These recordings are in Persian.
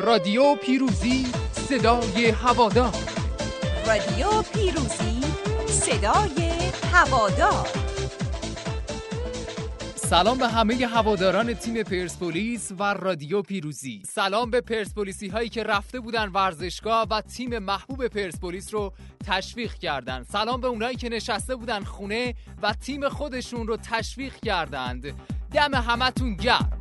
رادیو پیروزی صدای هوادار. رادیو پیروزی صدای هوادار. سلام به همه هواداران تیم پرسپولیس و رادیو پیروزی. سلام به پرسپولیسی هایی که رفته بودن ورزشگاه و تیم محبوب پرسپولیس رو تشویق کردند سلام به اونایی که نشسته بودن خونه و تیم خودشون رو تشویق کردند. دم همتون گرم.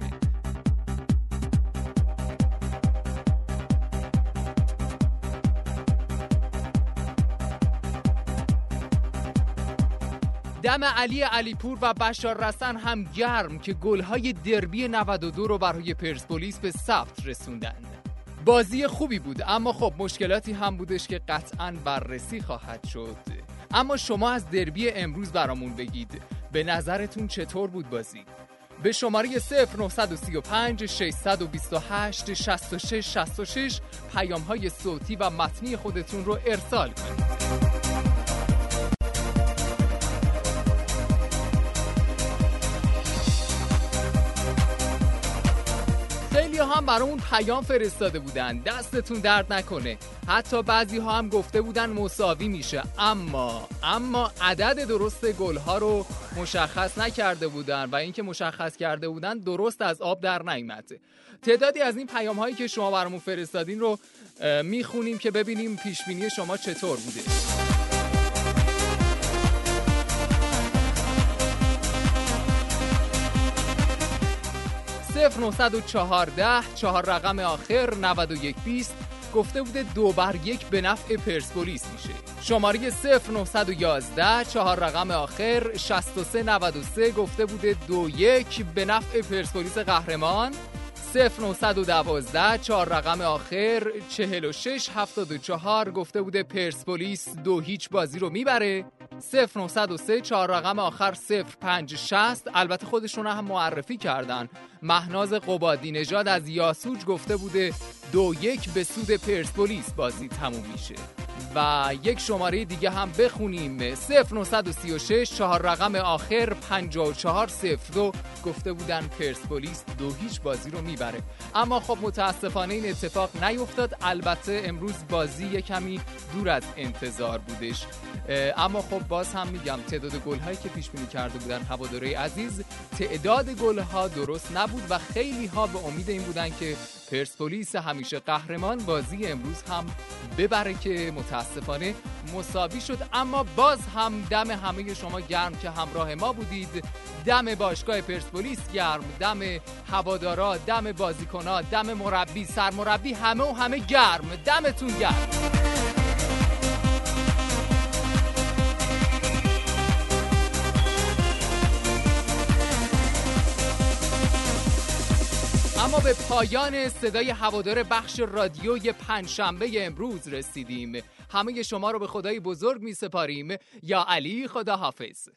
دم علی علیپور و بشار رسن هم گرم که گلهای دربی 92 رو برای پرسپولیس به ثبت رسوندند. بازی خوبی بود اما خب مشکلاتی هم بودش که قطعا بررسی خواهد شد. اما شما از دربی امروز برامون بگید. به نظرتون چطور بود بازی؟ به شماره 0935 628 66 66 پیام های صوتی و متنی خودتون رو ارسال کنید. هم برامون پیام فرستاده بودن. دستتون درد نکنه. حتی بعضی ها هم گفته بودن مساوی میشه. اما اما عدد درست گل ها رو مشخص نکرده بودن و اینکه مشخص کرده بودن درست از آب در نیامد تعدادی از این پیام هایی که شما برامون فرستادین رو می‌خونیم که ببینیم پیش بینی شما چطور بوده. 0914 چهار رقم آخر 9120 گفته بوده دو بر یک به نفع پرسپولیس میشه. شماره 0911 چهار رقم آخر 6393 گفته بوده دو یک به نفع پرسپولیس قهرمان. 0912 چهار رقم آخر 4674 گفته بوده پرسپولیس دو هیچ بازی رو می‌بره. 0903 چهار رقم آخر 0560 البته خودشون هم معرفی کردن. مهناز قبادی نژاد از یاسوج گفته بوده دو یک به سود پرسپولیس بازی تموم میشه. و یک شماره دیگه هم بخونیم. 0936 چهار رقم آخر 5402 گفته بودن پرسپولیس دو هیچ بازی رو می‌بره. اما خب متاسفانه این اتفاق نیفتاد. البته امروز بازی کمی دور از انتظار بودش. اما خب باز هم میگم تعداد گل هایی که پیش بینی کرده بودن هواداری عزیز تعداد گل ها درست نبود و خیلی ها به امید این بودن که پرسپولیس همیشه قهرمان بازی امروز هم ببره که متاسفانه مساوی شد. اما باز هم دم همه شما گرم که همراه ما بودید. دم باشگاه پرسپولیس گرم دم هوادارا دم بازیکنها دم مربی سرمربی همه و همه گرم. دمتون گرم. اما به پایان صدای هوادار بخش رادیوی پنجشنبه امروز رسیدیم. همه شما رو به خدای بزرگ می سپاریم یا علی خدا حافظ